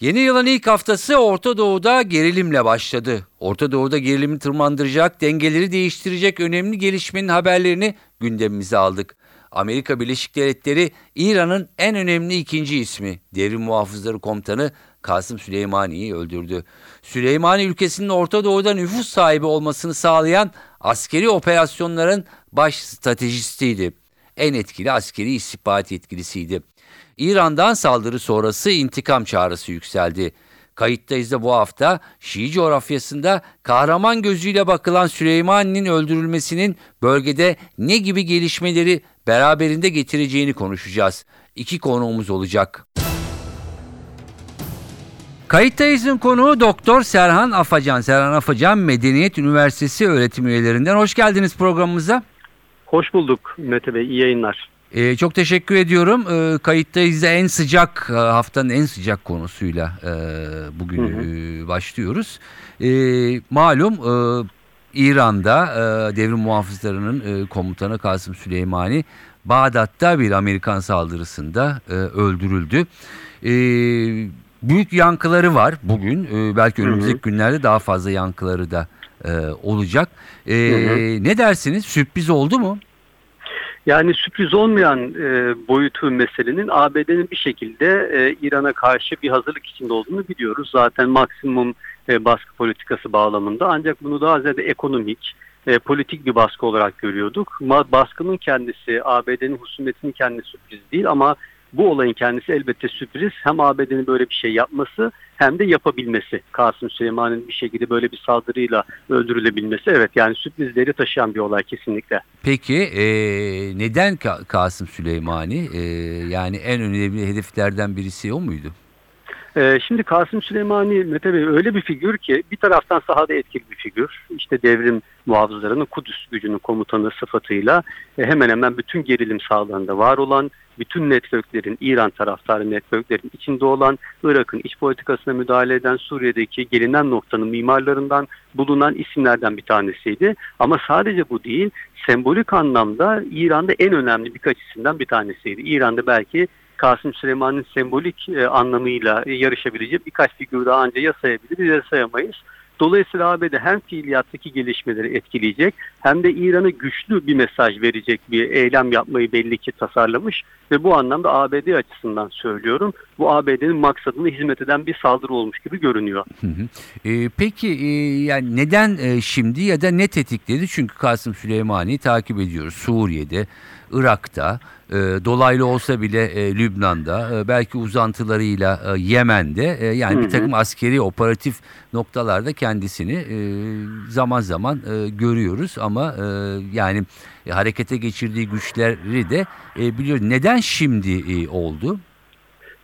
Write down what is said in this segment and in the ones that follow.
Yeni yılın ilk haftası Orta Doğu'da gerilimle başladı. Orta Doğu'da gerilimi tırmandıracak, dengeleri değiştirecek önemli gelişmenin haberlerini gündemimize aldık. Amerika Birleşik Devletleri İran'ın en önemli ikinci ismi Devrim Muhafızları Komutanı Kasım Süleymani'yi öldürdü. Süleymani ülkesinin Orta Doğu'da nüfus sahibi olmasını sağlayan askeri operasyonların baş stratejistiydi. En etkili askeri istihbarat yetkilisiydi. İran'dan saldırı sonrası intikam çağrısı yükseldi. Kayıttayız da bu hafta Şii coğrafyasında kahraman gözüyle bakılan Süleymani'nin öldürülmesinin bölgede ne gibi gelişmeleri beraberinde getireceğini konuşacağız. İki konuğumuz olacak. Kayıttayız'ın konuğu Doktor Serhan Afacan. Serhan Afacan Medeniyet Üniversitesi öğretim üyelerinden. Hoş geldiniz programımıza. Hoş bulduk Mete Bey. İyi yayınlar. Ee, çok teşekkür ediyorum. Ee, kayıttayız en sıcak e, haftanın en sıcak konusuyla e, bugün hı hı. E, başlıyoruz. E, malum e, İran'da e, devrim muhafızlarının e, komutanı Kasım Süleymani Bağdat'ta bir Amerikan saldırısında e, öldürüldü. E, büyük yankıları var bugün. E, belki önümüzdeki hı hı. günlerde daha fazla yankıları da e, olacak. E, hı hı. Ne dersiniz? Sürpriz oldu mu? Yani sürpriz olmayan e, boyutu meselenin ABD'nin bir şekilde e, İran'a karşı bir hazırlık içinde olduğunu biliyoruz. Zaten maksimum e, baskı politikası bağlamında ancak bunu daha ziyade ekonomik, e, politik bir baskı olarak görüyorduk. Ma baskının kendisi, ABD'nin husumetinin kendisi sürpriz değil ama bu olayın kendisi elbette sürpriz. Hem ABD'nin böyle bir şey yapması hem de yapabilmesi. Kasım Süleyman'ın bir şekilde böyle bir saldırıyla öldürülebilmesi. Evet yani sürprizleri taşıyan bir olay kesinlikle. Peki e, neden Kasım Süleymani? E, yani en önemli hedeflerden birisi o muydu? Ee, şimdi Kasım Süleymani Mete Bey öyle bir figür ki bir taraftan sahada etkili bir figür. İşte devrim muhafızlarının Kudüs gücünün komutanı sıfatıyla e, hemen hemen bütün gerilim sağlığında var olan, bütün networklerin, İran taraftarı networklerin içinde olan, Irak'ın iç politikasına müdahale eden Suriye'deki gelinen noktanın mimarlarından bulunan isimlerden bir tanesiydi. Ama sadece bu değil, sembolik anlamda İran'da en önemli birkaç isimden bir tanesiydi. İran'da belki Kasım Süleyman'ın sembolik e, anlamıyla e, yarışabilecek birkaç figür daha önce yasayabiliriz, yasayamayız. Dolayısıyla ABD hem fiiliyattaki gelişmeleri etkileyecek hem de İran'a güçlü bir mesaj verecek bir eylem yapmayı belli ki tasarlamış ve bu anlamda ABD açısından söylüyorum. Bu ABD'nin maksadına hizmet eden bir saldırı olmuş gibi görünüyor. Hı hı. E, peki e, yani neden e, şimdi ya da ne tetikledi? Çünkü Kasım Süleymani'yi takip ediyoruz Suriye'de, Irak'ta, e, dolaylı olsa bile e, Lübnan'da, e, belki uzantılarıyla e, Yemen'de e, yani hı hı. bir takım askeri operatif noktalarda kendisini e, zaman zaman e, görüyoruz ama e, yani e, harekete geçirdiği güçleri de e, biliyoruz. Neden şimdi e, oldu?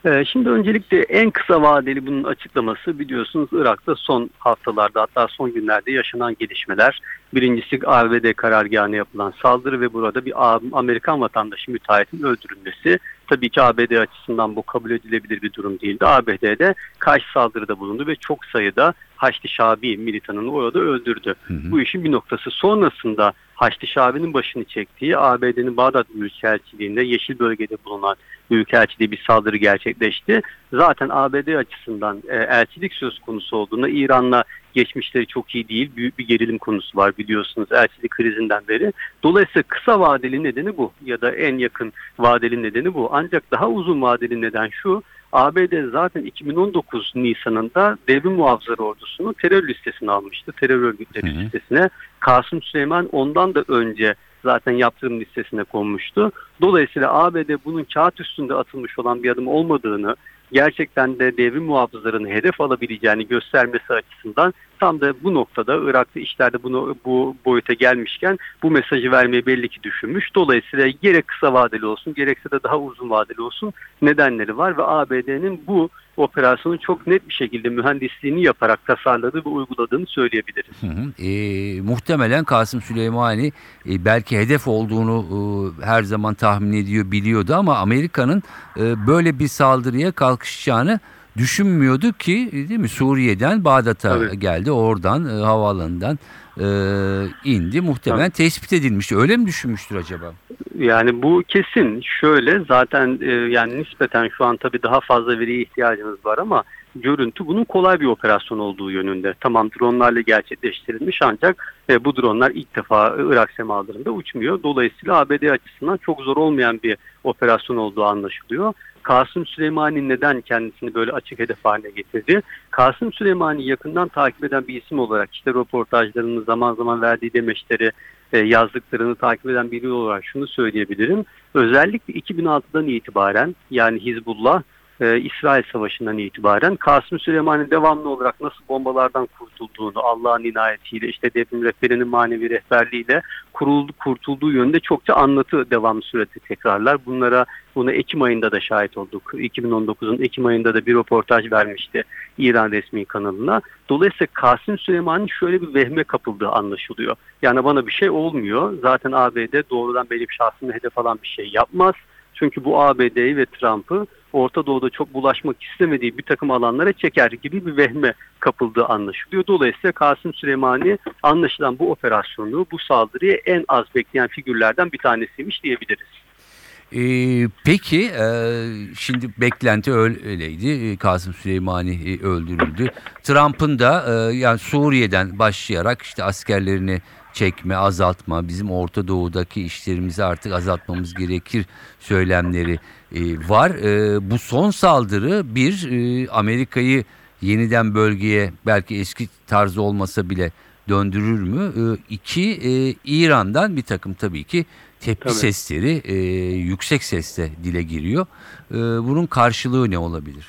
Ee, şimdi öncelikle en kısa vadeli bunun açıklaması biliyorsunuz Irak'ta son haftalarda hatta son günlerde yaşanan gelişmeler. Birincisi ABD karargahına yapılan saldırı ve burada bir Amerikan vatandaşı müteahhitin öldürülmesi. Tabii ki ABD açısından bu kabul edilebilir bir durum değildi. ABD'de karşı saldırıda bulundu ve çok sayıda Haçlı Şabi militanını orada öldürdü. Hı hı. Bu işin bir noktası. Sonrasında Haçlı Şabi'nin başını çektiği ABD'nin Bağdat Büyükelçiliğinde yeşil bölgede bulunan Büyükelçiliğe bir saldırı gerçekleşti. Zaten ABD açısından e, elçilik söz konusu olduğunda İran'la geçmişleri çok iyi değil. Büyük bir gerilim konusu var biliyorsunuz elçilik krizinden beri. Dolayısıyla kısa vadeli nedeni bu ya da en yakın vadeli nedeni bu. Ancak daha uzun vadeli neden şu. ABD zaten 2019 Nisan'ında devrim muhafızları ordusunu terör listesine almıştı. Terör örgütleri hı hı. listesine. Kasım Süleyman ondan da önce zaten yaptırım listesine konmuştu. Dolayısıyla ABD bunun kağıt üstünde atılmış olan bir adım olmadığını, gerçekten de devrim muhafızlarını hedef alabileceğini göstermesi açısından tam da bu noktada Irak'ta işlerde bunu bu boyuta gelmişken bu mesajı vermeyi belli ki düşünmüş. Dolayısıyla gerek kısa vadeli olsun gerekse de daha uzun vadeli olsun nedenleri var ve ABD'nin bu operasyonu çok net bir şekilde mühendisliğini yaparak tasarladığı ve uyguladığını söyleyebiliriz. Hı hı. E, muhtemelen Kasım Süleymani e, belki hedef olduğunu e, her zaman tahmin ediyor, biliyordu ama Amerika'nın e, böyle bir saldırıya kalkışacağını düşünmüyordu ki değil mi Suriye'den Bağdat'a Tabii. geldi oradan e, havaalanından e, indi muhtemelen tespit edilmişti öyle mi düşünmüştür acaba? Yani bu kesin. Şöyle zaten e, yani nispeten şu an tabii daha fazla veriye ihtiyacımız var ama görüntü bunun kolay bir operasyon olduğu yönünde. Tamam dronlarla gerçekleştirilmiş ancak e, bu dronlar ilk defa Irak semalarında uçmuyor. Dolayısıyla ABD açısından çok zor olmayan bir operasyon olduğu anlaşılıyor. Kasım Süleymani neden kendisini böyle açık hedef haline getirdi? Kasım Süleymani yakından takip eden bir isim olarak işte röportajlarını zaman zaman verdiği demeçleri e, yazdıklarını takip eden biri olarak şunu söyleyebilirim. Özellikle 2006'dan itibaren yani Hizbullah e, İsrail Savaşı'ndan itibaren Kasım Süleyman'ın devamlı olarak nasıl bombalardan kurtulduğunu Allah'ın inayetiyle işte devrim rehberinin manevi rehberliğiyle kuruldu, kurtulduğu yönde çokça anlatı devamlı sürekli tekrarlar. Bunlara buna Ekim ayında da şahit olduk. 2019'un Ekim ayında da bir röportaj vermişti İran resmi kanalına. Dolayısıyla Kasım Süleyman'ın şöyle bir vehme kapıldığı anlaşılıyor. Yani bana bir şey olmuyor. Zaten ABD doğrudan benim şahsımı hedef alan bir şey yapmaz. Çünkü bu ABD'yi ve Trump'ı Orta Doğu'da çok bulaşmak istemediği bir takım alanlara çeker gibi bir vehme kapıldığı anlaşılıyor. Dolayısıyla Kasım Süleymani anlaşılan bu operasyonu, bu saldırıyı en az bekleyen figürlerden bir tanesiymiş diyebiliriz. Ee, peki e, şimdi beklenti öyleydi. E, Kasım Süleymani e, öldürüldü. Trump'ın da e, yani Suriye'den başlayarak işte askerlerini çekme, azaltma, bizim Orta Doğu'daki işlerimizi artık azaltmamız gerekir söylemleri e, var. E, bu son saldırı bir e, Amerika'yı yeniden bölgeye belki eski tarzı olmasa bile döndürür mü? E, iki e, İran'dan bir takım tabii ki tepki Tabii. sesleri e, yüksek sesle dile giriyor. E, bunun karşılığı ne olabilir?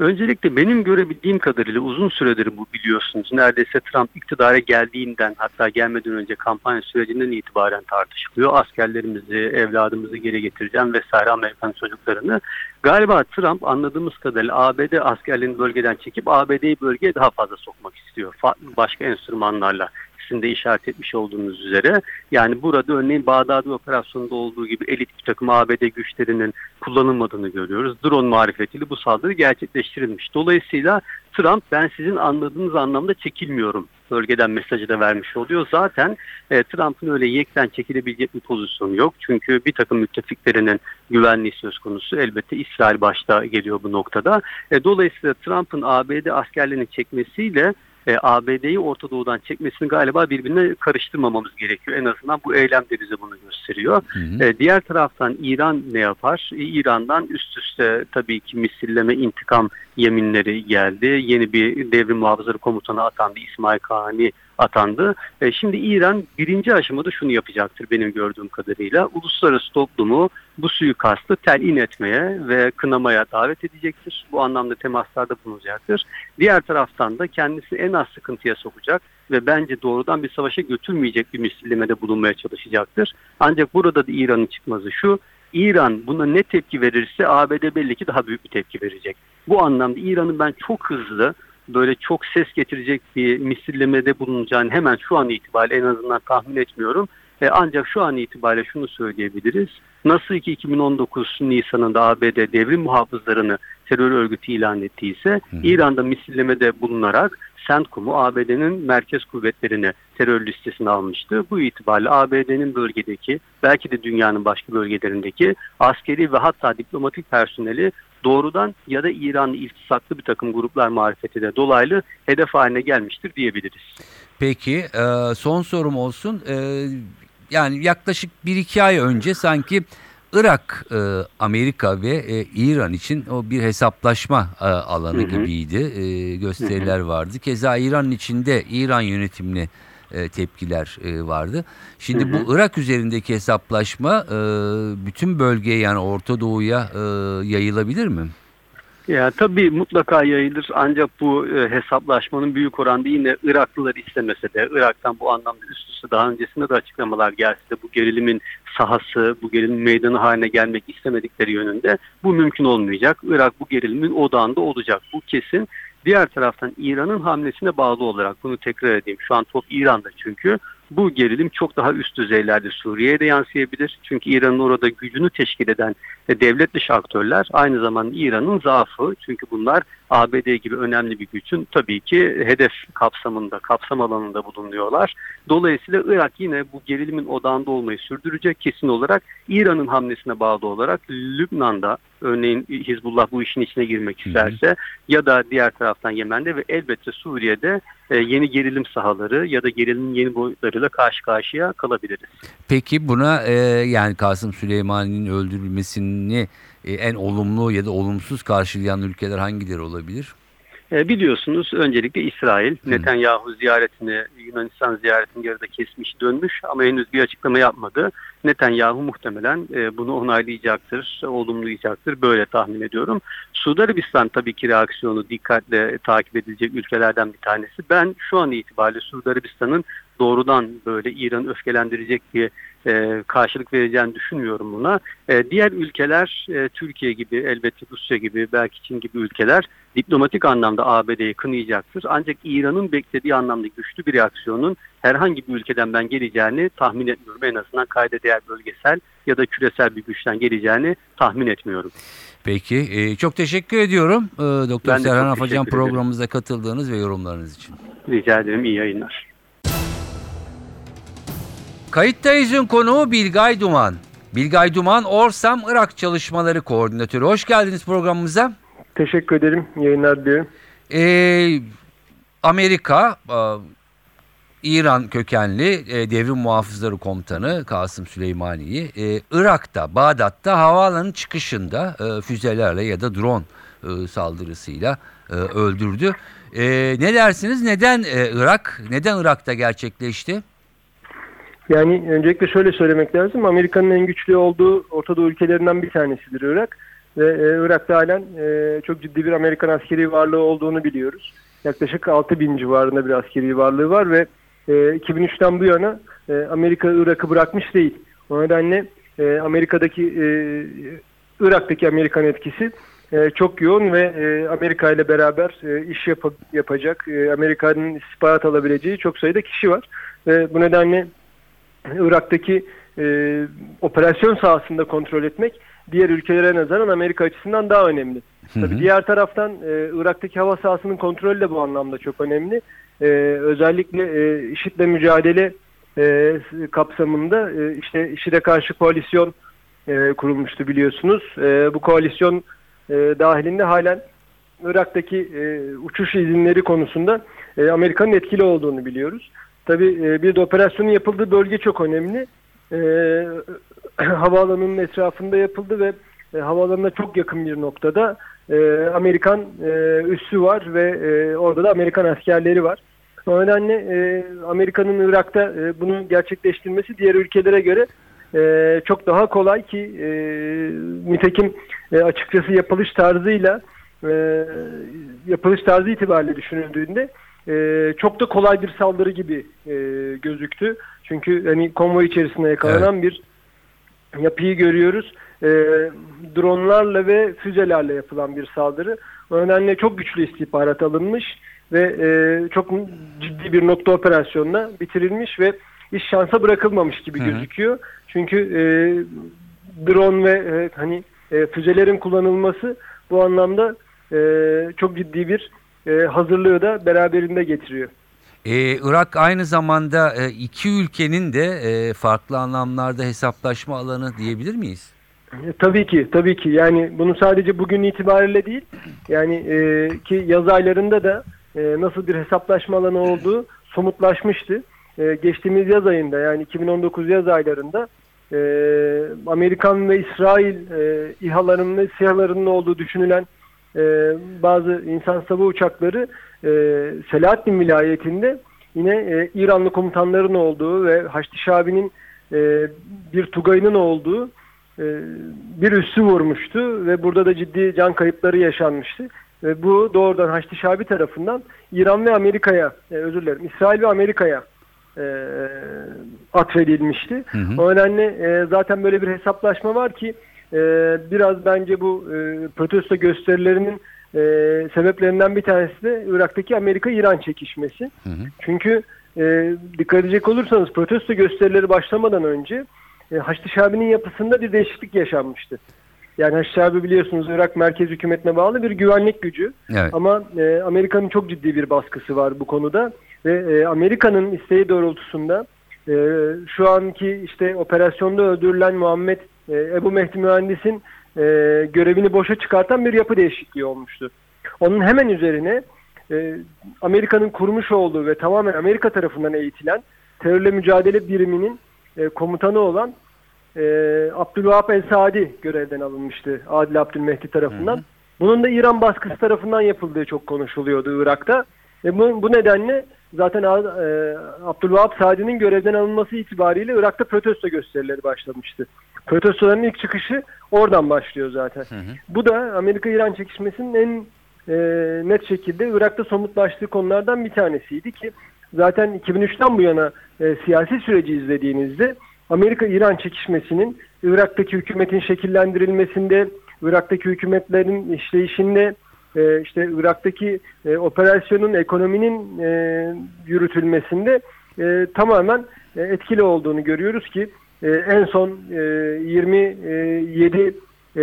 Öncelikle benim görebildiğim kadarıyla uzun süredir bu biliyorsunuz. Neredeyse Trump iktidara geldiğinden hatta gelmeden önce kampanya sürecinden itibaren tartışılıyor. Askerlerimizi, evladımızı geri getireceğim vesaire Amerikan çocuklarını. Galiba Trump anladığımız kadarıyla ABD askerlerini bölgeden çekip ABD'yi bölgeye daha fazla sokmak istiyor. Başka enstrümanlarla sizin de işaret etmiş olduğunuz üzere. Yani burada örneğin Bağdadi operasyonunda olduğu gibi elit bir takım ABD güçlerinin kullanılmadığını görüyoruz. Drone marifetiyle bu saldırı gerçekleştirilmiş. Dolayısıyla Trump ben sizin anladığınız anlamda çekilmiyorum bölgeden mesajı da vermiş oluyor. Zaten e, Trump'ın öyle yekten çekilebilecek bir pozisyonu yok. Çünkü bir takım müttefiklerinin güvenliği söz konusu. Elbette İsrail başta geliyor bu noktada. E, dolayısıyla Trump'ın ABD askerlerini çekmesiyle e, ABD'yi Orta Doğu'dan çekmesini galiba birbirine karıştırmamamız gerekiyor. En azından bu eylem de bize bunu gösteriyor. Hı hı. E, diğer taraftan İran ne yapar? E, İran'dan üst üste tabii ki misilleme intikam yeminleri geldi. Yeni bir devrim muhafızları komutanı atandı. İsmail Kahani atandı. E, şimdi İran birinci aşamada şunu yapacaktır benim gördüğüm kadarıyla. Uluslararası toplumu bu suikastı telin etmeye ve kınamaya davet edecektir. Bu anlamda temaslarda bulunacaktır. Diğer taraftan da kendisini en az sıkıntıya sokacak ve bence doğrudan bir savaşa götürmeyecek bir misillemede bulunmaya çalışacaktır. Ancak burada da İran'ın çıkmazı şu, İran buna ne tepki verirse ABD belli ki daha büyük bir tepki verecek. Bu anlamda İran'ın ben çok hızlı böyle çok ses getirecek bir misillemede bulunacağını hemen şu an itibariyle en azından tahmin etmiyorum. E, ancak şu an itibariyle şunu söyleyebiliriz. Nasıl ki 2019 Nisan'ında ABD devrim muhafızlarını terör örgütü ilan ettiyse Hı. İran'da misillemede bulunarak CENTCOM'u ABD'nin merkez kuvvetlerini terör listesine almıştı. Bu itibariyle ABD'nin bölgedeki belki de dünyanın başka bölgelerindeki askeri ve hatta diplomatik personeli doğrudan ya da İran'la iltisaklı bir takım gruplar marifetiyle dolaylı hedef haline gelmiştir diyebiliriz. Peki e, son sorum olsun. E, yani yaklaşık 1-2 ay önce sanki Irak, e, Amerika ve İran için o bir hesaplaşma alanı Hı hı. gibiydi. Gösteriler vardı. Keza İran'ın içinde İran yönetimine e, tepkiler e, vardı. Şimdi Hı hı. bu Irak üzerindeki hesaplaşma e, bütün bölgeye yani Orta Doğu'ya e, yayılabilir mi? Ya tabii mutlaka yayılır ancak bu e, hesaplaşmanın büyük oranda yine Iraklılar istemese de Irak'tan bu anlamda üst üste daha öncesinde de açıklamalar gelse de bu gerilimin sahası, bu gerilimin meydanı haline gelmek istemedikleri yönünde bu mümkün olmayacak. Irak bu gerilimin odağında olacak. Bu kesin. Diğer taraftan İran'ın hamlesine bağlı olarak bunu tekrar edeyim. Şu an top İran'da çünkü bu gerilim çok daha üst düzeylerde Suriye'ye de yansıyabilir. Çünkü İran'ın orada gücünü teşkil eden devlet dışı aktörler aynı zamanda İran'ın zaafı. Çünkü bunlar ABD gibi önemli bir gücün tabii ki hedef kapsamında, kapsam alanında bulunuyorlar. Dolayısıyla Irak yine bu gerilimin odağında olmayı sürdürecek kesin olarak İran'ın hamlesine bağlı olarak Lübnan'da örneğin Hizbullah bu işin içine girmek isterse hı hı. ya da diğer taraftan Yemen'de ve elbette Suriye'de e, yeni gerilim sahaları ya da gerilimin yeni boyutlarıyla karşı karşıya kalabiliriz. Peki buna e, yani Kasım Süleyman'ın öldürülmesini e, en olumlu ya da olumsuz karşılayan ülkeler hangileri olabilir? E, biliyorsunuz öncelikle İsrail Hı. Netanyahu ziyaretini Yunanistan ziyaretini yarıda kesmiş dönmüş ama henüz bir açıklama yapmadı. Netanyahu muhtemelen e, bunu onaylayacaktır, olumlayacaktır böyle tahmin ediyorum. Suudi Arabistan tabii ki reaksiyonu dikkatle takip edilecek ülkelerden bir tanesi. Ben şu an itibariyle Suudi Arabistan'ın doğrudan böyle İran'ı öfkelendirecek bir e, karşılık vereceğini düşünmüyorum buna. E, diğer ülkeler e, Türkiye gibi elbette Rusya gibi belki Çin gibi ülkeler diplomatik anlamda ABD'yi kınayacaktır. Ancak İran'ın beklediği anlamda güçlü bir reaksiyonun herhangi bir ülkeden ben geleceğini tahmin etmiyorum. En azından kayda değer bölgesel ya da küresel bir güçten geleceğini tahmin etmiyorum. Peki e, çok teşekkür ediyorum e, Doktor Serhan Afacan programımıza katıldığınız ve yorumlarınız için. Rica ederim iyi yayınlar. Kayıttayız'ın konuğu Bilgay Duman. Bilgay Duman, Orsam Irak Çalışmaları Koordinatörü. Hoş geldiniz programımıza. Teşekkür ederim. Yayınlar diliyorum. Ee, Amerika, e, İran kökenli e, devrim muhafızları komutanı Kasım Süleymani'yi e, Irak'ta, Bağdat'ta havaalanın çıkışında füzelerle ya da drone saldırısıyla öldürdü. Ne dersiniz? Neden Irak? Neden Irak'ta gerçekleşti? Yani öncelikle şöyle söylemek lazım. Amerika'nın en güçlü olduğu Orta Doğu ülkelerinden bir tanesidir Irak. Ve e, Irak'ta halen e, çok ciddi bir Amerikan askeri varlığı olduğunu biliyoruz. Yaklaşık 6 bin civarında bir askeri varlığı var ve e, 2003'ten bu yana e, Amerika Irak'ı bırakmış değil. O nedenle e, Amerika'daki e, Irak'taki Amerikan etkisi e, çok yoğun ve e, Amerika ile beraber e, iş yap yapacak, e, Amerika'nın istihbarat alabileceği çok sayıda kişi var. Ve bu nedenle Irak'taki e, operasyon sahasında kontrol etmek diğer ülkelere nazaran Amerika açısından daha önemli. Hı hı. Tabii diğer taraftan e, Irak'taki hava sahasının kontrolü de bu anlamda çok önemli. E, özellikle e, IŞİD'le mücadele e, kapsamında e, işte IŞİD'e karşı koalisyon e, kurulmuştu biliyorsunuz. E, bu koalisyon e, dahilinde halen Irak'taki e, uçuş izinleri konusunda e, Amerika'nın etkili olduğunu biliyoruz. Tabii e, bir de operasyonun yapıldığı bölge çok önemli. E, havaalanının etrafında yapıldı ve e, havaalanına çok yakın bir noktada e, Amerikan e, üssü var ve orada da Amerikan askerleri var. O nedenle Amerika'nın Irak'ta e, bunu gerçekleştirmesi diğer ülkelere göre çok daha kolay ki e, nitekim açıkçası yapılış tarzıyla yapılış tarzı itibariyle düşünüldüğünde e, çok da kolay bir saldırı gibi e, gözüktü. Çünkü hani konvoy içerisinde yakalanan evet. bir yapıyı görüyoruz. E, dronlarla ve füzelerle yapılan bir saldırı. O nedenle çok güçlü istihbarat alınmış ve e, çok ciddi bir nokta operasyonla bitirilmiş ve iş şansa bırakılmamış gibi Hı-hı. gözüküyor. Çünkü e, drone ve e, hani e, füzelerin kullanılması bu anlamda e, çok ciddi bir e, hazırlığı da beraberinde getiriyor. Ee, Irak aynı zamanda e, iki ülkenin de e, farklı anlamlarda hesaplaşma alanı diyebilir miyiz? E, tabii ki, tabii ki. Yani bunu sadece bugün itibariyle değil, yani e, ki yaz aylarında da e, nasıl bir hesaplaşma alanı olduğu somutlaşmıştı. E, geçtiğimiz yaz ayında yani 2019 yaz aylarında e, Amerikan ve İsrail e, İHA'larının ve SİHA'larının olduğu düşünülen e, bazı insan sava uçakları e, Selahattin vilayetinde yine e, İranlı komutanların olduğu ve Haçlı Şabi'nin e, bir tugayının olduğu e, bir üssü vurmuştu ve burada da ciddi can kayıpları yaşanmıştı. Ve bu doğrudan Haçlı Şabi tarafından İran ve Amerika'ya, e, özür dilerim, İsrail ve Amerika'ya e, atfedilmişti. Hı hı. O nedenle e, zaten böyle bir hesaplaşma var ki e, biraz bence bu e, protesto gösterilerinin e, sebeplerinden bir tanesi de Irak'taki Amerika-İran çekişmesi. Hı hı. Çünkü e, dikkat edecek olursanız protesto gösterileri başlamadan önce e, Haçlı Şabi'nin yapısında bir değişiklik yaşanmıştı. Yani Haçlı Şabi biliyorsunuz Irak merkez hükümetine bağlı bir güvenlik gücü. Evet. Ama e, Amerika'nın çok ciddi bir baskısı var bu konuda ve e, Amerika'nın isteği doğrultusunda e, şu anki işte operasyonda öldürülen Muhammed e, Ebu Mehdi Mühendis'in e, görevini boşa çıkartan bir yapı değişikliği olmuştu. Onun hemen üzerine e, Amerika'nın kurmuş olduğu ve tamamen Amerika tarafından eğitilen terörle mücadele biriminin e, komutanı olan e, Abdülvahap El-Saadi görevden alınmıştı Adil Abdülmehdi tarafından. Hı hı. Bunun da İran baskısı tarafından yapıldığı çok konuşuluyordu Irak'ta. Ve bu, bu nedenle zaten e, Abdülvahap Saadi'nin görevden alınması itibariyle Irak'ta protesto gösterileri başlamıştı. Protestoların ilk çıkışı oradan başlıyor zaten. Hı hı. Bu da Amerika-İran çekişmesinin en e, net şekilde Irak'ta somutlaştığı konulardan bir tanesiydi ki zaten 2003'ten bu yana e, siyasi süreci izlediğinizde Amerika-İran çekişmesinin Irak'taki hükümetin şekillendirilmesinde, Irak'taki hükümetlerin işleyişinde, e, işte Irak'taki e, operasyonun, ekonominin e, yürütülmesinde e, tamamen e, etkili olduğunu görüyoruz ki e, en son e, 27 e,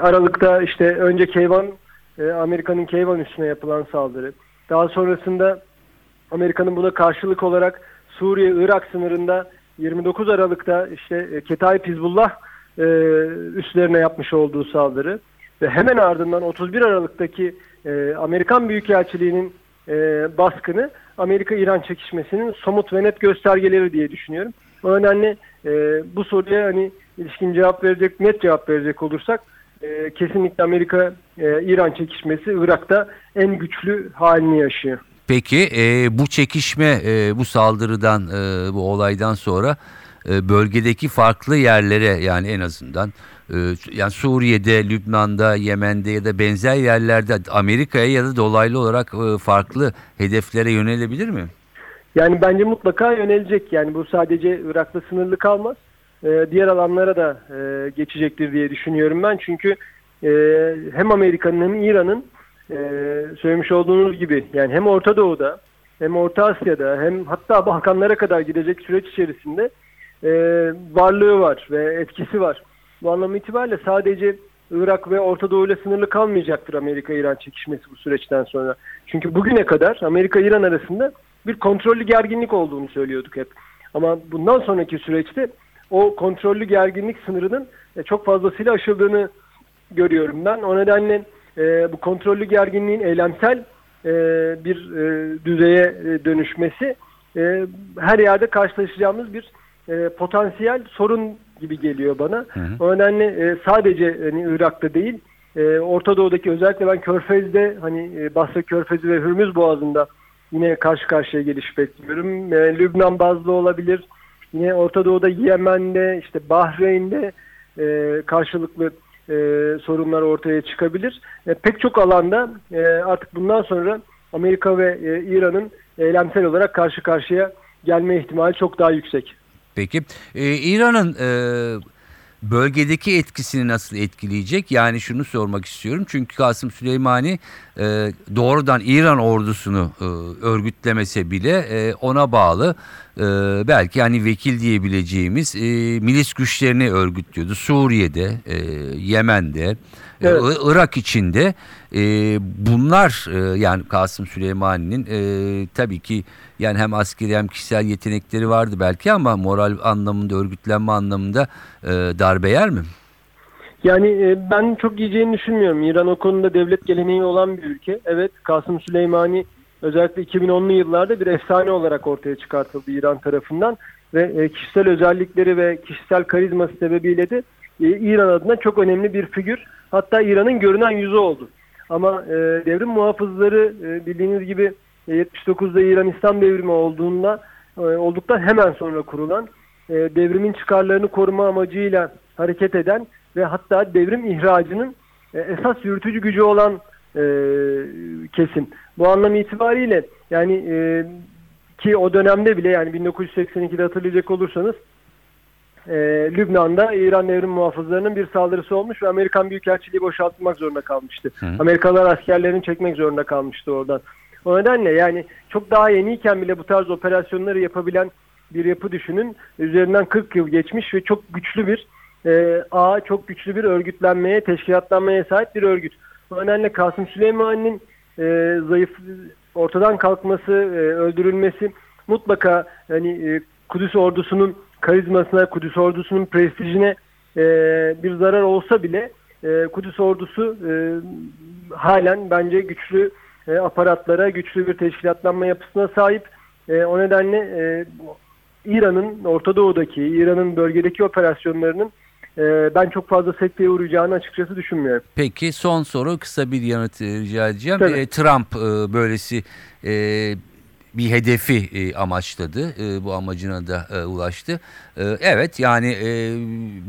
Aralık'ta işte önce Keyvan, e, Amerika'nın Keyvan üstüne yapılan saldırı, daha sonrasında Amerika'nın buna karşılık olarak Suriye-Irak sınırında 29 Aralık'ta işte e, Ketaib Hizbullah e, üslerine yapmış olduğu saldırı ve hemen ardından 31 Aralık'taki e, Amerikan Büyükelçiliği'nin e, baskını Amerika-İran çekişmesinin somut ve net göstergeleri diye düşünüyorum. O nedenle e, bu soruya hani ilişkin cevap verecek, net cevap verecek olursak e, kesinlikle Amerika-İran çekişmesi Irak'ta en güçlü halini yaşıyor. Peki e, bu çekişme e, bu saldırıdan e, bu olaydan sonra e, bölgedeki farklı yerlere yani en azından e, yani Suriye'de, Lübnan'da, Yemen'de ya da benzer yerlerde Amerika'ya ya da dolaylı olarak e, farklı hedeflere yönelebilir mi? Yani bence mutlaka yönelecek. Yani bu sadece Irak'ta sınırlı kalmaz. Ee, diğer alanlara da e, geçecektir diye düşünüyorum ben. Çünkü e, hem Amerika'nın hem İran'ın söylemiş olduğunuz gibi yani hem Orta Doğu'da hem Orta Asya'da hem hatta Balkanlara kadar gidecek süreç içerisinde varlığı var ve etkisi var. Bu anlam itibariyle sadece Irak ve Orta Doğu ile sınırlı kalmayacaktır Amerika-İran çekişmesi bu süreçten sonra. Çünkü bugüne kadar Amerika-İran arasında bir kontrollü gerginlik olduğunu söylüyorduk hep. Ama bundan sonraki süreçte o kontrollü gerginlik sınırının e, çok fazlasıyla aşıldığını görüyorum ben. O nedenle e, bu kontrollü gerginliğin eylemsel e, bir e, düzeye e, dönüşmesi e, her yerde karşılaşacağımız bir e, potansiyel sorun gibi geliyor bana. Hı hı. O nedenle e, sadece hani, Irak'ta değil, e, Orta Doğu'daki özellikle ben Körfez'de hani e, Basra Körfezi ve Hürmüz Boğazı'nda yine karşı karşıya geliş bekliyorum. E, Lübnan bazlı olabilir. Yine Orta Doğu'da Yemen'de, işte Bahreyn'de e, karşılıklı e, sorunlar ortaya çıkabilir. E, pek çok alanda e, artık bundan sonra Amerika ve e, İran'ın eylemsel olarak karşı karşıya gelme ihtimali çok daha yüksek. Peki e, İran'ın e, bölgedeki etkisini nasıl etkileyecek? Yani şunu sormak istiyorum. Çünkü Kasım Süleymani e, doğrudan İran ordusunu e, örgütlemese bile e, ona bağlı e, belki hani vekil diyebileceğimiz e, milis güçlerini örgütlüyordu. Suriye'de, e, Yemen'de, Evet. Irak içinde e, bunlar e, yani Kasım Süleymani'nin e, tabii ki yani hem askeri hem kişisel yetenekleri vardı belki ama moral anlamında örgütlenme anlamında e, darbe yer mi? Yani e, ben çok yiyeceğini düşünmüyorum. İran o konuda devlet geleneği olan bir ülke. Evet Kasım Süleymani özellikle 2010'lu yıllarda bir efsane olarak ortaya çıkartıldı İran tarafından. Ve e, kişisel özellikleri ve kişisel karizması sebebiyle de e, İran adına çok önemli bir figür. Hatta İran'ın görünen yüzü oldu. Ama e, devrim muhafızları e, bildiğiniz gibi e, 79'da İran İslam devrimi olduğunda e, olduktan hemen sonra kurulan e, devrimin çıkarlarını koruma amacıyla hareket eden ve hatta devrim ihracının e, esas yürütücü gücü olan e, kesim. Bu anlam itibariyle yani e, ki o dönemde bile yani 1982'de hatırlayacak olursanız e, Lübnan'da İran devrim muhafızlarının bir saldırısı olmuş ve Amerikan Büyükelçiliği boşaltmak zorunda kalmıştı. Hı. Amerikalılar askerlerini çekmek zorunda kalmıştı oradan. O nedenle yani çok daha yeniyken bile bu tarz operasyonları yapabilen bir yapı düşünün. Üzerinden 40 yıl geçmiş ve çok güçlü bir e, ağ, çok güçlü bir örgütlenmeye, teşkilatlanmaya sahip bir örgüt. O nedenle Kasım Süleyman'ın e, zayıf ortadan kalkması, e, öldürülmesi mutlaka hani e, Kudüs ordusunun karizmasına, Kudüs ordusunun prestijine e, bir zarar olsa bile e, Kudüs ordusu e, halen bence güçlü e, aparatlara, güçlü bir teşkilatlanma yapısına sahip. E, o nedenle e, İran'ın Orta Doğu'daki, İran'ın bölgedeki operasyonlarının e, ben çok fazla sekteye uğrayacağını açıkçası düşünmüyorum. Peki son soru kısa bir yanıt e, rica edeceğim. Tabii. E, Trump böylesi bir hedefi e, amaçladı. E, bu amacına da e, ulaştı. E, evet yani e,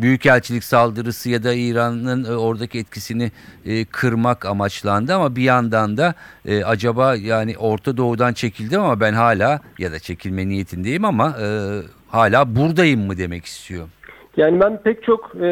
büyükelçilik saldırısı ya da İran'ın e, oradaki etkisini e, kırmak amaçlandı ama bir yandan da e, acaba yani Orta Doğu'dan çekildim ama ben hala ya da çekilme niyetindeyim ama e, hala buradayım mı demek istiyor. Yani ben pek çok e,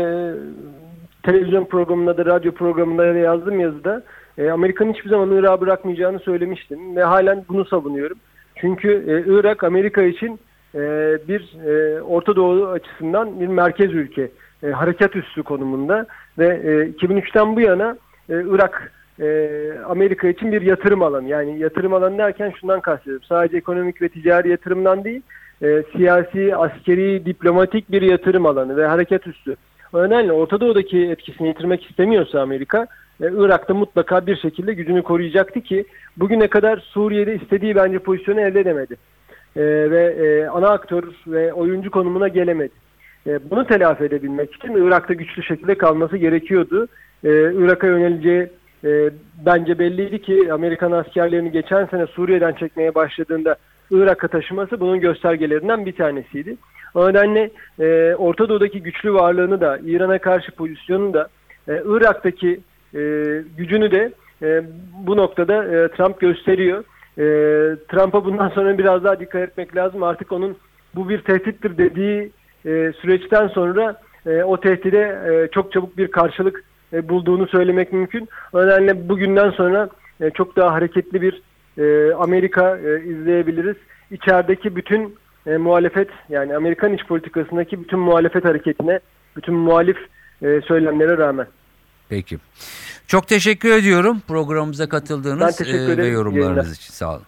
televizyon programında da radyo programında da yazdım yazıda e, Amerika'nın hiçbir zaman Irak'ı bırakmayacağını söylemiştim ve halen bunu savunuyorum. Çünkü e, Irak Amerika için e, bir e, Orta Doğu açısından bir merkez ülke, e, harekat üssü konumunda ve e, 2003'ten bu yana e, Irak e, Amerika için bir yatırım alanı. Yani yatırım alanı derken şundan kastediyorum. Sadece ekonomik ve ticari yatırımdan değil, e, siyasi, askeri, diplomatik bir yatırım alanı ve hareket üssü. O nedenle Orta Doğu'daki etkisini yitirmek istemiyorsa Amerika, Irak'ta mutlaka bir şekilde gücünü koruyacaktı ki bugüne kadar Suriye'de istediği bence pozisyonu elde edemedi. E, ve e, ana aktör ve oyuncu konumuna gelemedi. E, bunu telafi edebilmek için Irak'ta güçlü şekilde kalması gerekiyordu. E, Irak'a yöneleceği e, bence belliydi ki Amerikan askerlerini geçen sene Suriye'den çekmeye başladığında Irak'a taşıması bunun göstergelerinden bir tanesiydi. O nedenle e, Orta Doğu'daki güçlü varlığını da, İran'a karşı pozisyonunu da, e, Irak'taki e, gücünü de e, bu noktada e, Trump gösteriyor. Trump'a bundan sonra biraz daha dikkat etmek lazım. Artık onun bu bir tehdittir dediği süreçten sonra o tehdide çok çabuk bir karşılık bulduğunu söylemek mümkün. O nedenle bugünden sonra çok daha hareketli bir Amerika izleyebiliriz. İçerideki bütün e, muhalefet yani Amerikan iç politikasındaki bütün muhalefet hareketine, bütün muhalif söylemlere rağmen. Peki. Çok teşekkür ediyorum programımıza katıldığınız e, ve yorumlarınız Yayınlar. için. Sağ olun.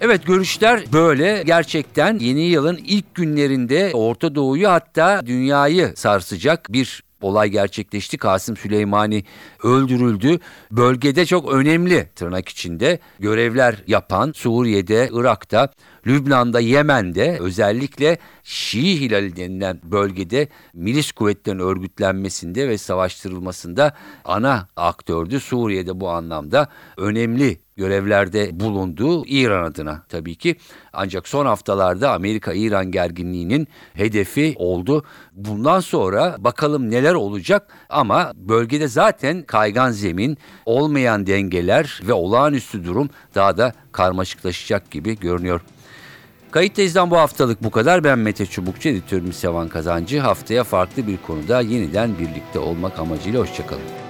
Evet görüşler böyle. Gerçekten yeni yılın ilk günlerinde Orta Doğu'yu hatta dünyayı sarsacak bir olay gerçekleşti. Kasım Süleymani öldürüldü. Bölgede çok önemli tırnak içinde görevler yapan Suriye'de, Irak'ta, Lübnan'da, Yemen'de özellikle Şii Hilali denilen bölgede milis kuvvetlerin örgütlenmesinde ve savaştırılmasında ana aktördü. Suriye'de bu anlamda önemli görevlerde bulunduğu İran adına tabii ki. Ancak son haftalarda Amerika-İran gerginliğinin hedefi oldu. Bundan sonra bakalım neler olacak ama bölgede zaten kaygan zemin, olmayan dengeler ve olağanüstü durum daha da karmaşıklaşacak gibi görünüyor. Kayıt tezden bu haftalık bu kadar. Ben Mete Çubukçu, editörümüz Sevan Kazancı. Haftaya farklı bir konuda yeniden birlikte olmak amacıyla hoşçakalın.